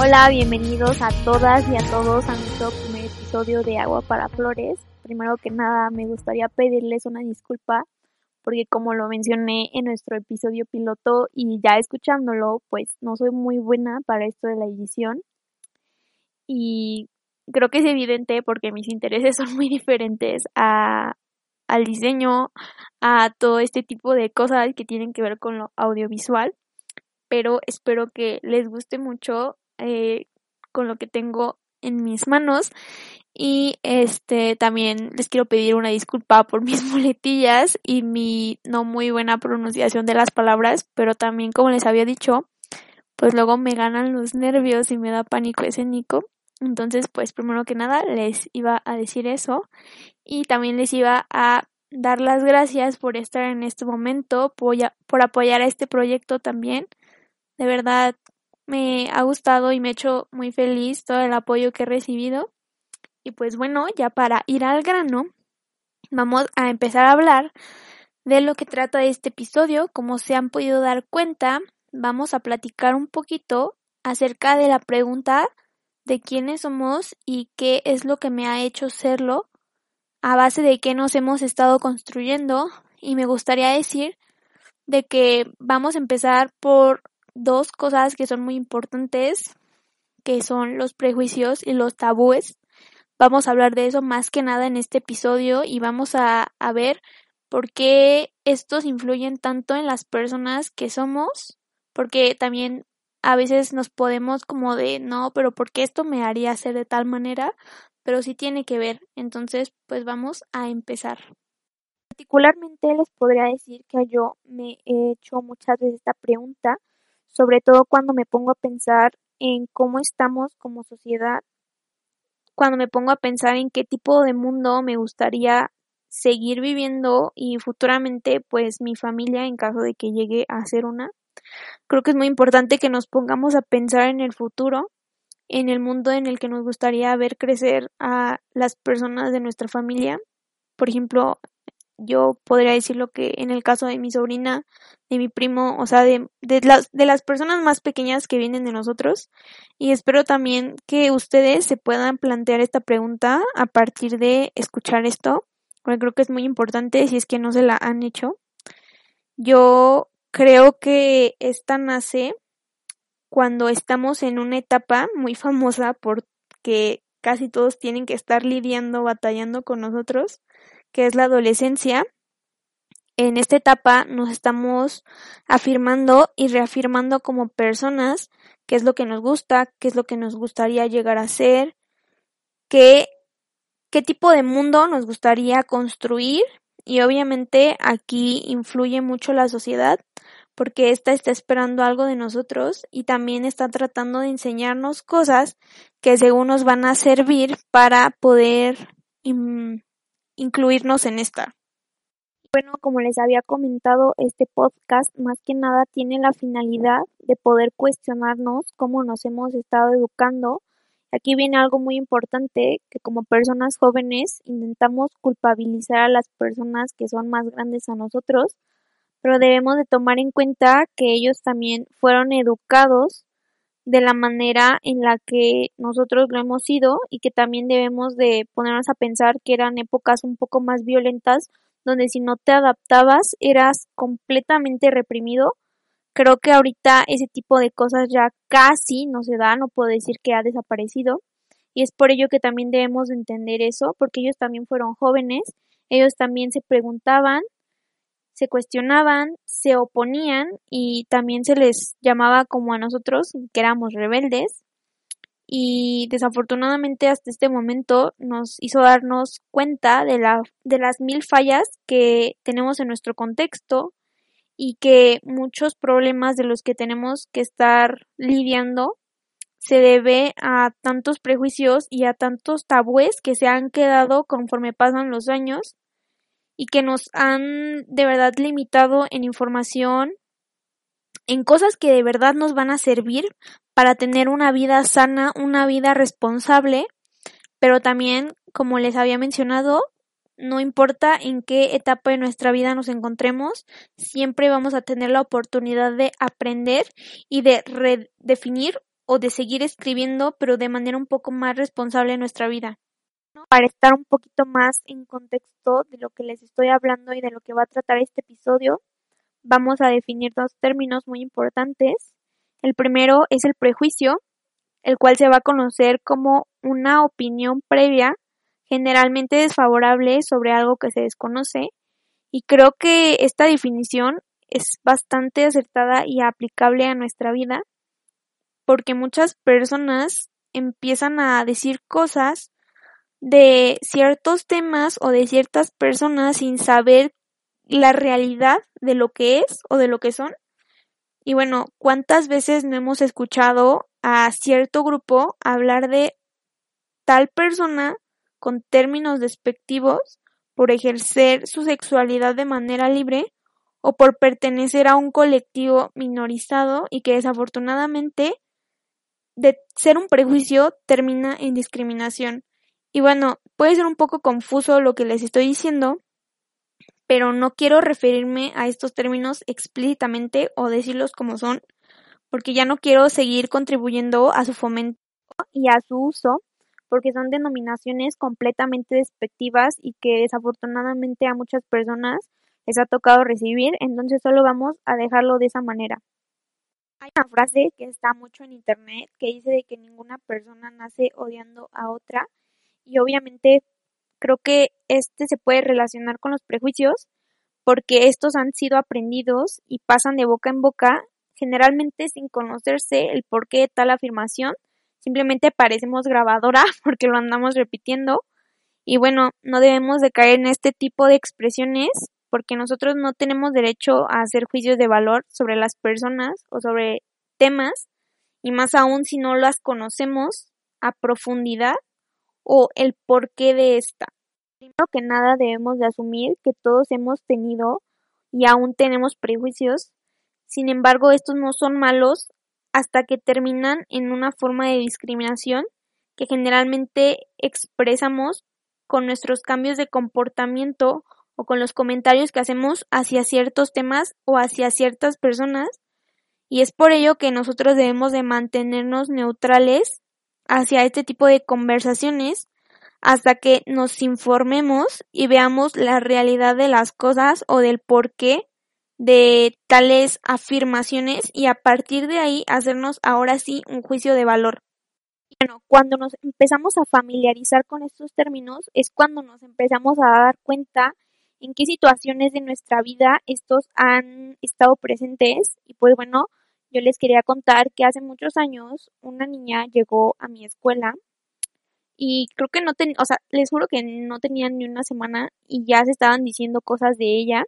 Hola, bienvenidos a todas y a todos a nuestro primer episodio de Agua para Flores. Primero que nada, me gustaría pedirles una disculpa porque como lo mencioné en nuestro episodio piloto y ya escuchándolo, pues no soy muy buena para esto de la edición. Y creo que es evidente porque mis intereses son muy diferentes a, al diseño, a todo este tipo de cosas que tienen que ver con lo audiovisual. Pero espero que les guste mucho eh, con lo que tengo en mis manos y este también les quiero pedir una disculpa por mis muletillas y mi no muy buena pronunciación de las palabras, pero también como les había dicho, pues luego me ganan los nervios y me da pánico escénico. Entonces, pues primero que nada les iba a decir eso y también les iba a dar las gracias por estar en este momento, por apoyar a este proyecto también. De verdad, me ha gustado y me ha hecho muy feliz todo el apoyo que he recibido. Y pues bueno, ya para ir al grano, vamos a empezar a hablar de lo que trata este episodio. Como se han podido dar cuenta, vamos a platicar un poquito acerca de la pregunta de quiénes somos y qué es lo que me ha hecho serlo, a base de qué nos hemos estado construyendo. Y me gustaría decir de que vamos a empezar por dos cosas que son muy importantes, que son los prejuicios y los tabúes. Vamos a hablar de eso más que nada en este episodio y vamos a, a ver por qué estos influyen tanto en las personas que somos, porque también a veces nos podemos como de no, pero ¿por qué esto me haría ser de tal manera? Pero sí tiene que ver. Entonces, pues vamos a empezar. Particularmente les podría decir que yo me he hecho muchas veces esta pregunta sobre todo cuando me pongo a pensar en cómo estamos como sociedad, cuando me pongo a pensar en qué tipo de mundo me gustaría seguir viviendo y futuramente pues mi familia en caso de que llegue a ser una. Creo que es muy importante que nos pongamos a pensar en el futuro, en el mundo en el que nos gustaría ver crecer a las personas de nuestra familia. Por ejemplo, yo podría decirlo que en el caso de mi sobrina, de mi primo, o sea, de, de, las, de las personas más pequeñas que vienen de nosotros. Y espero también que ustedes se puedan plantear esta pregunta a partir de escuchar esto, porque creo que es muy importante si es que no se la han hecho. Yo creo que esta nace cuando estamos en una etapa muy famosa porque casi todos tienen que estar lidiando, batallando con nosotros que es la adolescencia. En esta etapa nos estamos afirmando y reafirmando como personas qué es lo que nos gusta, qué es lo que nos gustaría llegar a ser, qué, qué tipo de mundo nos gustaría construir y obviamente aquí influye mucho la sociedad porque ésta está esperando algo de nosotros y también está tratando de enseñarnos cosas que según nos van a servir para poder incluirnos en esta. Bueno, como les había comentado, este podcast más que nada tiene la finalidad de poder cuestionarnos cómo nos hemos estado educando. Aquí viene algo muy importante, que como personas jóvenes intentamos culpabilizar a las personas que son más grandes a nosotros, pero debemos de tomar en cuenta que ellos también fueron educados de la manera en la que nosotros lo hemos sido y que también debemos de ponernos a pensar que eran épocas un poco más violentas donde si no te adaptabas eras completamente reprimido. Creo que ahorita ese tipo de cosas ya casi no se da, no puedo decir que ha desaparecido y es por ello que también debemos de entender eso porque ellos también fueron jóvenes, ellos también se preguntaban se cuestionaban, se oponían y también se les llamaba como a nosotros, que éramos rebeldes. y desafortunadamente hasta este momento nos hizo darnos cuenta de, la, de las mil fallas que tenemos en nuestro contexto y que muchos problemas de los que tenemos que estar lidiando se debe a tantos prejuicios y a tantos tabúes que se han quedado conforme pasan los años y que nos han de verdad limitado en información, en cosas que de verdad nos van a servir para tener una vida sana, una vida responsable, pero también, como les había mencionado, no importa en qué etapa de nuestra vida nos encontremos, siempre vamos a tener la oportunidad de aprender y de redefinir o de seguir escribiendo, pero de manera un poco más responsable en nuestra vida. Para estar un poquito más en contexto de lo que les estoy hablando y de lo que va a tratar este episodio, vamos a definir dos términos muy importantes. El primero es el prejuicio, el cual se va a conocer como una opinión previa, generalmente desfavorable sobre algo que se desconoce, y creo que esta definición es bastante acertada y aplicable a nuestra vida, porque muchas personas empiezan a decir cosas de ciertos temas o de ciertas personas sin saber la realidad de lo que es o de lo que son. Y bueno, ¿cuántas veces no hemos escuchado a cierto grupo hablar de tal persona con términos despectivos por ejercer su sexualidad de manera libre o por pertenecer a un colectivo minorizado y que desafortunadamente de ser un prejuicio termina en discriminación. Y bueno, puede ser un poco confuso lo que les estoy diciendo, pero no quiero referirme a estos términos explícitamente o decirlos como son, porque ya no quiero seguir contribuyendo a su fomento y a su uso, porque son denominaciones completamente despectivas y que desafortunadamente a muchas personas les ha tocado recibir, entonces solo vamos a dejarlo de esa manera. Hay una frase que está mucho en internet que dice de que ninguna persona nace odiando a otra y obviamente Creo que este se puede relacionar con los prejuicios porque estos han sido aprendidos y pasan de boca en boca, generalmente sin conocerse el porqué de tal afirmación. Simplemente parecemos grabadora porque lo andamos repitiendo. Y bueno, no debemos de caer en este tipo de expresiones porque nosotros no tenemos derecho a hacer juicios de valor sobre las personas o sobre temas y más aún si no las conocemos a profundidad o el porqué de esta. Primero que nada debemos de asumir que todos hemos tenido y aún tenemos prejuicios, sin embargo estos no son malos hasta que terminan en una forma de discriminación que generalmente expresamos con nuestros cambios de comportamiento o con los comentarios que hacemos hacia ciertos temas o hacia ciertas personas y es por ello que nosotros debemos de mantenernos neutrales hacia este tipo de conversaciones hasta que nos informemos y veamos la realidad de las cosas o del porqué de tales afirmaciones y a partir de ahí hacernos ahora sí un juicio de valor. Bueno, cuando nos empezamos a familiarizar con estos términos es cuando nos empezamos a dar cuenta en qué situaciones de nuestra vida estos han estado presentes y pues bueno, yo les quería contar que hace muchos años una niña llegó a mi escuela y creo que no tenía, o sea, les juro que no tenían ni una semana y ya se estaban diciendo cosas de ella.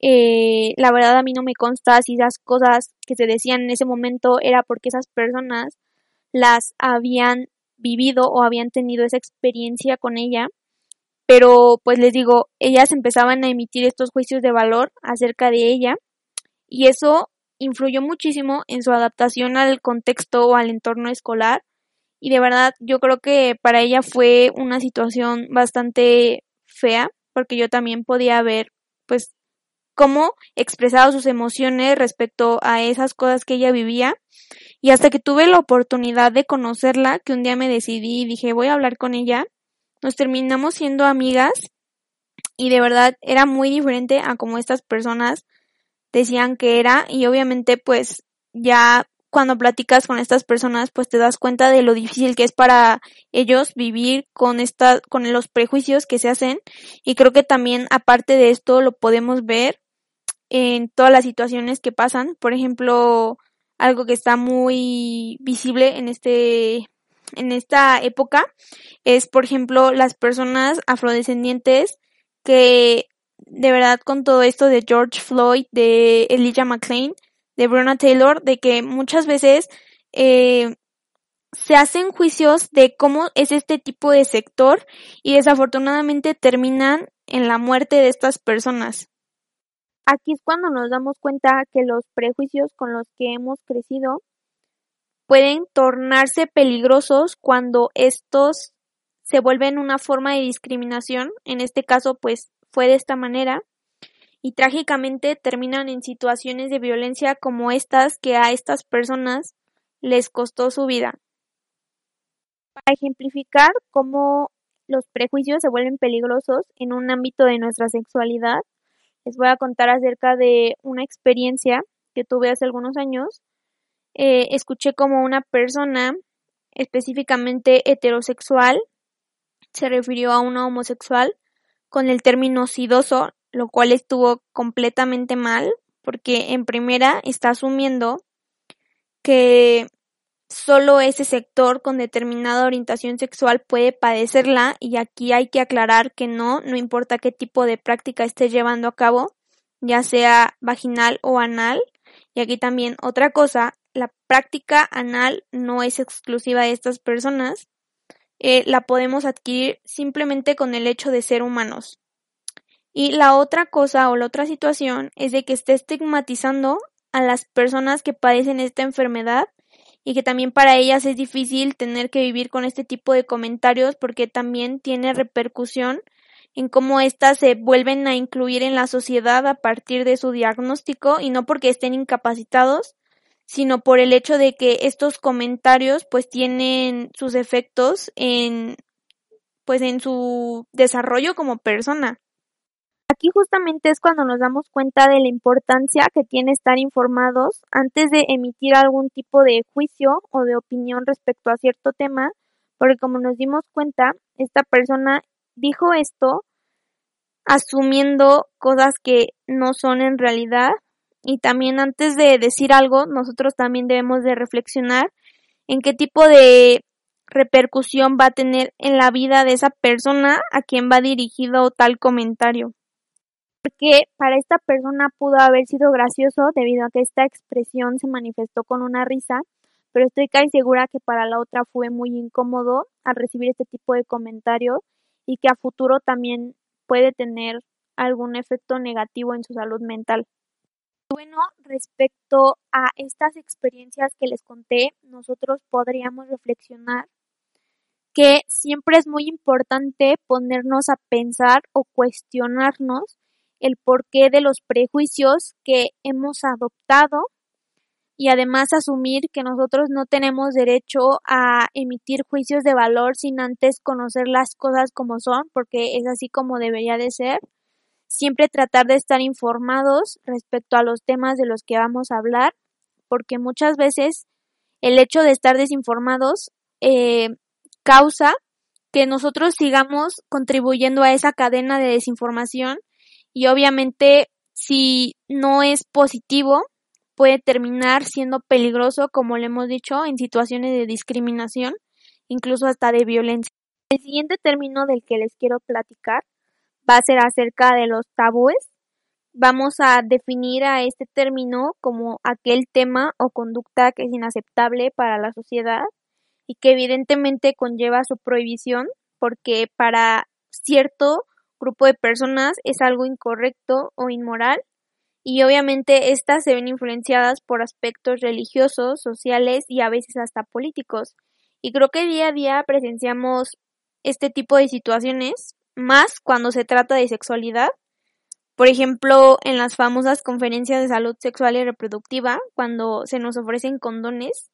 Eh, la verdad a mí no me consta si esas cosas que se decían en ese momento era porque esas personas las habían vivido o habían tenido esa experiencia con ella, pero pues les digo, ellas empezaban a emitir estos juicios de valor acerca de ella y eso influyó muchísimo en su adaptación al contexto o al entorno escolar. Y de verdad yo creo que para ella fue una situación bastante fea porque yo también podía ver pues cómo expresaba sus emociones respecto a esas cosas que ella vivía. Y hasta que tuve la oportunidad de conocerla que un día me decidí y dije voy a hablar con ella nos terminamos siendo amigas. Y de verdad era muy diferente a como estas personas decían que era y obviamente pues ya cuando platicas con estas personas, pues te das cuenta de lo difícil que es para ellos vivir con esta, con los prejuicios que se hacen. Y creo que también, aparte de esto, lo podemos ver en todas las situaciones que pasan. Por ejemplo, algo que está muy visible en este, en esta época es, por ejemplo, las personas afrodescendientes que de verdad con todo esto de George Floyd, de Elijah McClain, de Breonna Taylor, de que muchas veces eh, se hacen juicios de cómo es este tipo de sector y desafortunadamente terminan en la muerte de estas personas. Aquí es cuando nos damos cuenta que los prejuicios con los que hemos crecido pueden tornarse peligrosos cuando estos se vuelven una forma de discriminación, en este caso pues fue de esta manera, y trágicamente terminan en situaciones de violencia como estas que a estas personas les costó su vida. Para ejemplificar cómo los prejuicios se vuelven peligrosos en un ámbito de nuestra sexualidad, les voy a contar acerca de una experiencia que tuve hace algunos años. Eh, escuché como una persona específicamente heterosexual se refirió a una homosexual con el término sidoso, lo cual estuvo completamente mal, porque en primera está asumiendo que solo ese sector con determinada orientación sexual puede padecerla y aquí hay que aclarar que no, no importa qué tipo de práctica esté llevando a cabo, ya sea vaginal o anal. Y aquí también otra cosa, la práctica anal no es exclusiva de estas personas, eh, la podemos adquirir simplemente con el hecho de ser humanos. Y la otra cosa o la otra situación es de que esté estigmatizando a las personas que padecen esta enfermedad y que también para ellas es difícil tener que vivir con este tipo de comentarios porque también tiene repercusión en cómo éstas se vuelven a incluir en la sociedad a partir de su diagnóstico y no porque estén incapacitados, sino por el hecho de que estos comentarios pues tienen sus efectos en pues en su desarrollo como persona. Aquí justamente es cuando nos damos cuenta de la importancia que tiene estar informados antes de emitir algún tipo de juicio o de opinión respecto a cierto tema, porque como nos dimos cuenta, esta persona dijo esto asumiendo cosas que no son en realidad y también antes de decir algo, nosotros también debemos de reflexionar en qué tipo de repercusión va a tener en la vida de esa persona a quien va dirigido tal comentario porque para esta persona pudo haber sido gracioso debido a que esta expresión se manifestó con una risa, pero estoy casi segura que para la otra fue muy incómodo al recibir este tipo de comentarios y que a futuro también puede tener algún efecto negativo en su salud mental. Bueno, respecto a estas experiencias que les conté, nosotros podríamos reflexionar que siempre es muy importante ponernos a pensar o cuestionarnos el porqué de los prejuicios que hemos adoptado y además asumir que nosotros no tenemos derecho a emitir juicios de valor sin antes conocer las cosas como son, porque es así como debería de ser. Siempre tratar de estar informados respecto a los temas de los que vamos a hablar, porque muchas veces el hecho de estar desinformados eh, causa que nosotros sigamos contribuyendo a esa cadena de desinformación y obviamente si no es positivo puede terminar siendo peligroso, como le hemos dicho, en situaciones de discriminación, incluso hasta de violencia. El siguiente término del que les quiero platicar va a ser acerca de los tabúes. Vamos a definir a este término como aquel tema o conducta que es inaceptable para la sociedad y que evidentemente conlleva su prohibición porque para cierto grupo de personas es algo incorrecto o inmoral y obviamente estas se ven influenciadas por aspectos religiosos, sociales y a veces hasta políticos. Y creo que día a día presenciamos este tipo de situaciones, más cuando se trata de sexualidad. Por ejemplo, en las famosas conferencias de salud sexual y reproductiva, cuando se nos ofrecen condones,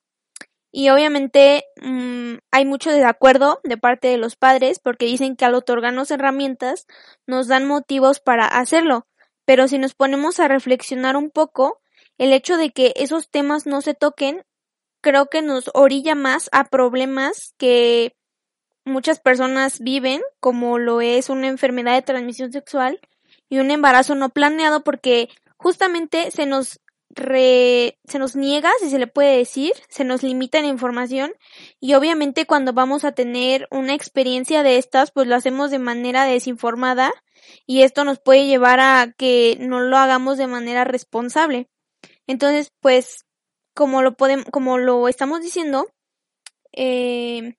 y obviamente mmm, hay mucho desacuerdo de parte de los padres porque dicen que al otorgarnos herramientas nos dan motivos para hacerlo. Pero si nos ponemos a reflexionar un poco, el hecho de que esos temas no se toquen creo que nos orilla más a problemas que muchas personas viven, como lo es una enfermedad de transmisión sexual y un embarazo no planeado porque justamente se nos se nos niega, si se le puede decir, se nos limita la información y obviamente cuando vamos a tener una experiencia de estas, pues lo hacemos de manera desinformada y esto nos puede llevar a que no lo hagamos de manera responsable. Entonces, pues, como lo podemos, como lo estamos diciendo, eh,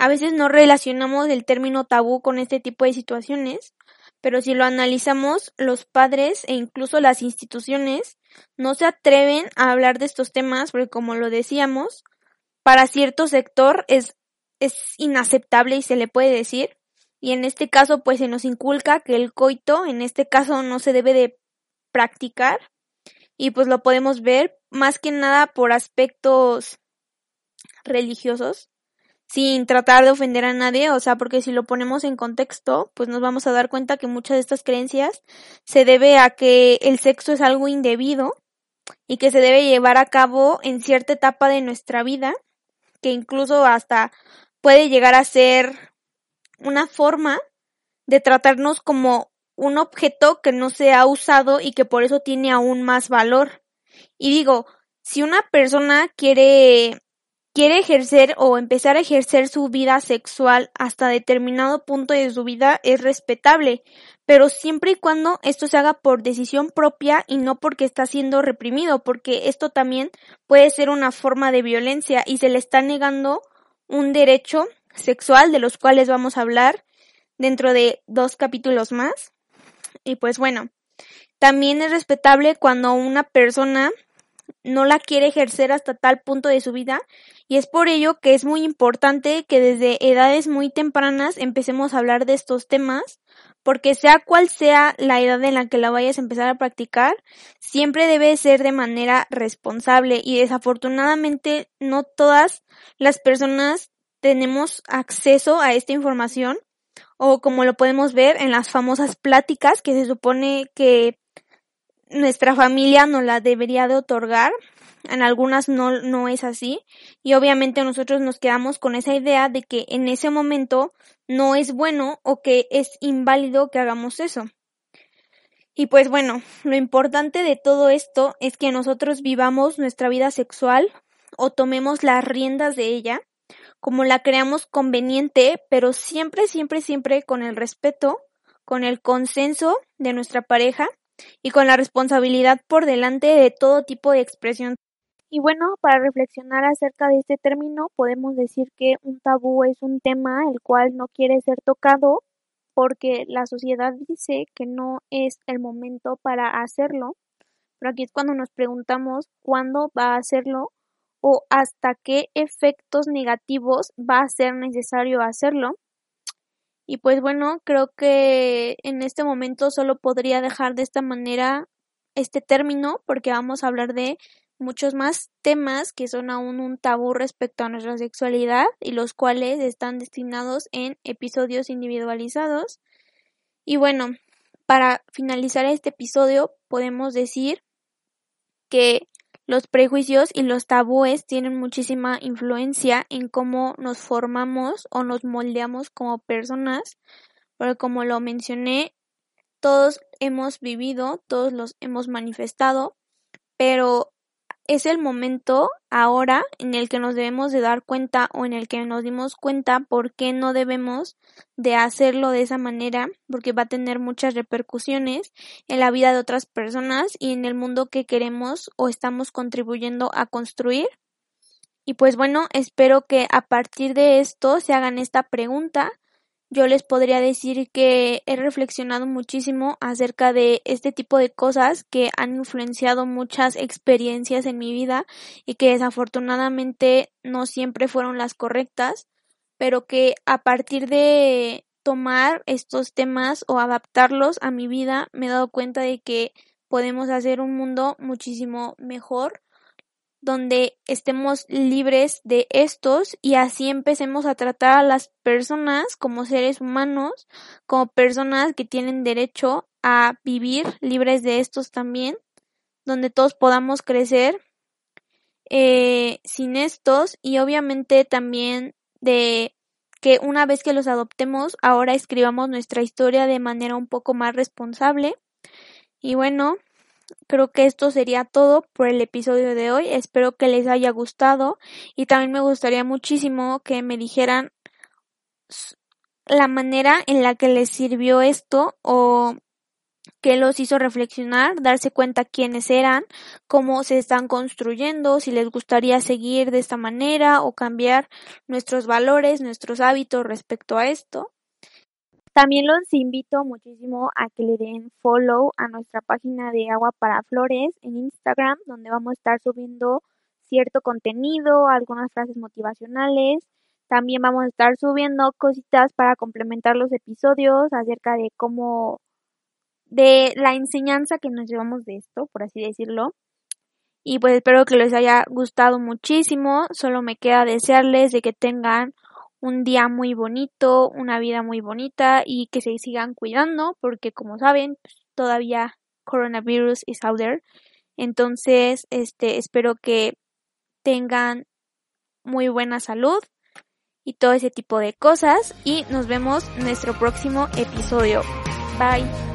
a veces no relacionamos el término tabú con este tipo de situaciones, pero si lo analizamos, los padres e incluso las instituciones no se atreven a hablar de estos temas porque como lo decíamos, para cierto sector es, inaceptable y se le puede decir. Y en este caso pues se nos inculca que el coito en este caso no se debe de practicar y pues lo podemos ver más que nada por aspectos religiosos sin tratar de ofender a nadie, o sea, porque si lo ponemos en contexto, pues nos vamos a dar cuenta que muchas de estas creencias se debe a que el sexo es algo indebido y que se debe llevar a cabo en cierta etapa de nuestra vida, que incluso hasta puede llegar a ser una forma de tratarnos como un objeto que no se ha usado y que por eso tiene aún más valor. Y digo, si una persona quiere quiere ejercer o empezar a ejercer su vida sexual hasta determinado punto de su vida es respetable, pero siempre y cuando esto se haga por decisión propia y no porque está siendo reprimido, porque esto también puede ser una forma de violencia y se le está negando un derecho sexual de los cuales vamos a hablar dentro de dos capítulos más. Y pues bueno, también es respetable cuando una persona no la quiere ejercer hasta tal punto de su vida y es por ello que es muy importante que desde edades muy tempranas empecemos a hablar de estos temas porque sea cual sea la edad en la que la vayas a empezar a practicar, siempre debe ser de manera responsable y desafortunadamente no todas las personas tenemos acceso a esta información o como lo podemos ver en las famosas pláticas que se supone que nuestra familia nos la debería de otorgar. En algunas no, no es así. Y obviamente nosotros nos quedamos con esa idea de que en ese momento no es bueno o que es inválido que hagamos eso. Y pues bueno, lo importante de todo esto es que nosotros vivamos nuestra vida sexual o tomemos las riendas de ella como la creamos conveniente, pero siempre, siempre, siempre con el respeto, con el consenso de nuestra pareja y con la responsabilidad por delante de todo tipo de expresión. Y bueno, para reflexionar acerca de este término, podemos decir que un tabú es un tema el cual no quiere ser tocado porque la sociedad dice que no es el momento para hacerlo. Pero aquí es cuando nos preguntamos cuándo va a hacerlo o hasta qué efectos negativos va a ser necesario hacerlo. Y pues bueno, creo que en este momento solo podría dejar de esta manera este término porque vamos a hablar de muchos más temas que son aún un tabú respecto a nuestra sexualidad y los cuales están destinados en episodios individualizados. Y bueno, para finalizar este episodio podemos decir que los prejuicios y los tabúes tienen muchísima influencia en cómo nos formamos o nos moldeamos como personas, porque como lo mencioné, todos hemos vivido, todos los hemos manifestado, pero es el momento ahora en el que nos debemos de dar cuenta o en el que nos dimos cuenta por qué no debemos de hacerlo de esa manera porque va a tener muchas repercusiones en la vida de otras personas y en el mundo que queremos o estamos contribuyendo a construir. Y pues bueno, espero que a partir de esto se hagan esta pregunta yo les podría decir que he reflexionado muchísimo acerca de este tipo de cosas que han influenciado muchas experiencias en mi vida y que desafortunadamente no siempre fueron las correctas, pero que a partir de tomar estos temas o adaptarlos a mi vida me he dado cuenta de que podemos hacer un mundo muchísimo mejor donde estemos libres de estos y así empecemos a tratar a las personas como seres humanos, como personas que tienen derecho a vivir libres de estos también, donde todos podamos crecer eh, sin estos y obviamente también de que una vez que los adoptemos ahora escribamos nuestra historia de manera un poco más responsable. Y bueno creo que esto sería todo por el episodio de hoy. Espero que les haya gustado y también me gustaría muchísimo que me dijeran la manera en la que les sirvió esto o que los hizo reflexionar, darse cuenta quiénes eran, cómo se están construyendo, si les gustaría seguir de esta manera o cambiar nuestros valores, nuestros hábitos respecto a esto. También los invito muchísimo a que le den follow a nuestra página de Agua para Flores en Instagram, donde vamos a estar subiendo cierto contenido, algunas frases motivacionales. También vamos a estar subiendo cositas para complementar los episodios acerca de cómo de la enseñanza que nos llevamos de esto, por así decirlo. Y pues espero que les haya gustado muchísimo. Solo me queda desearles de que tengan un día muy bonito, una vida muy bonita y que se sigan cuidando porque como saben, pues, todavía coronavirus is out there. Entonces, este espero que tengan muy buena salud y todo ese tipo de cosas y nos vemos en nuestro próximo episodio. Bye.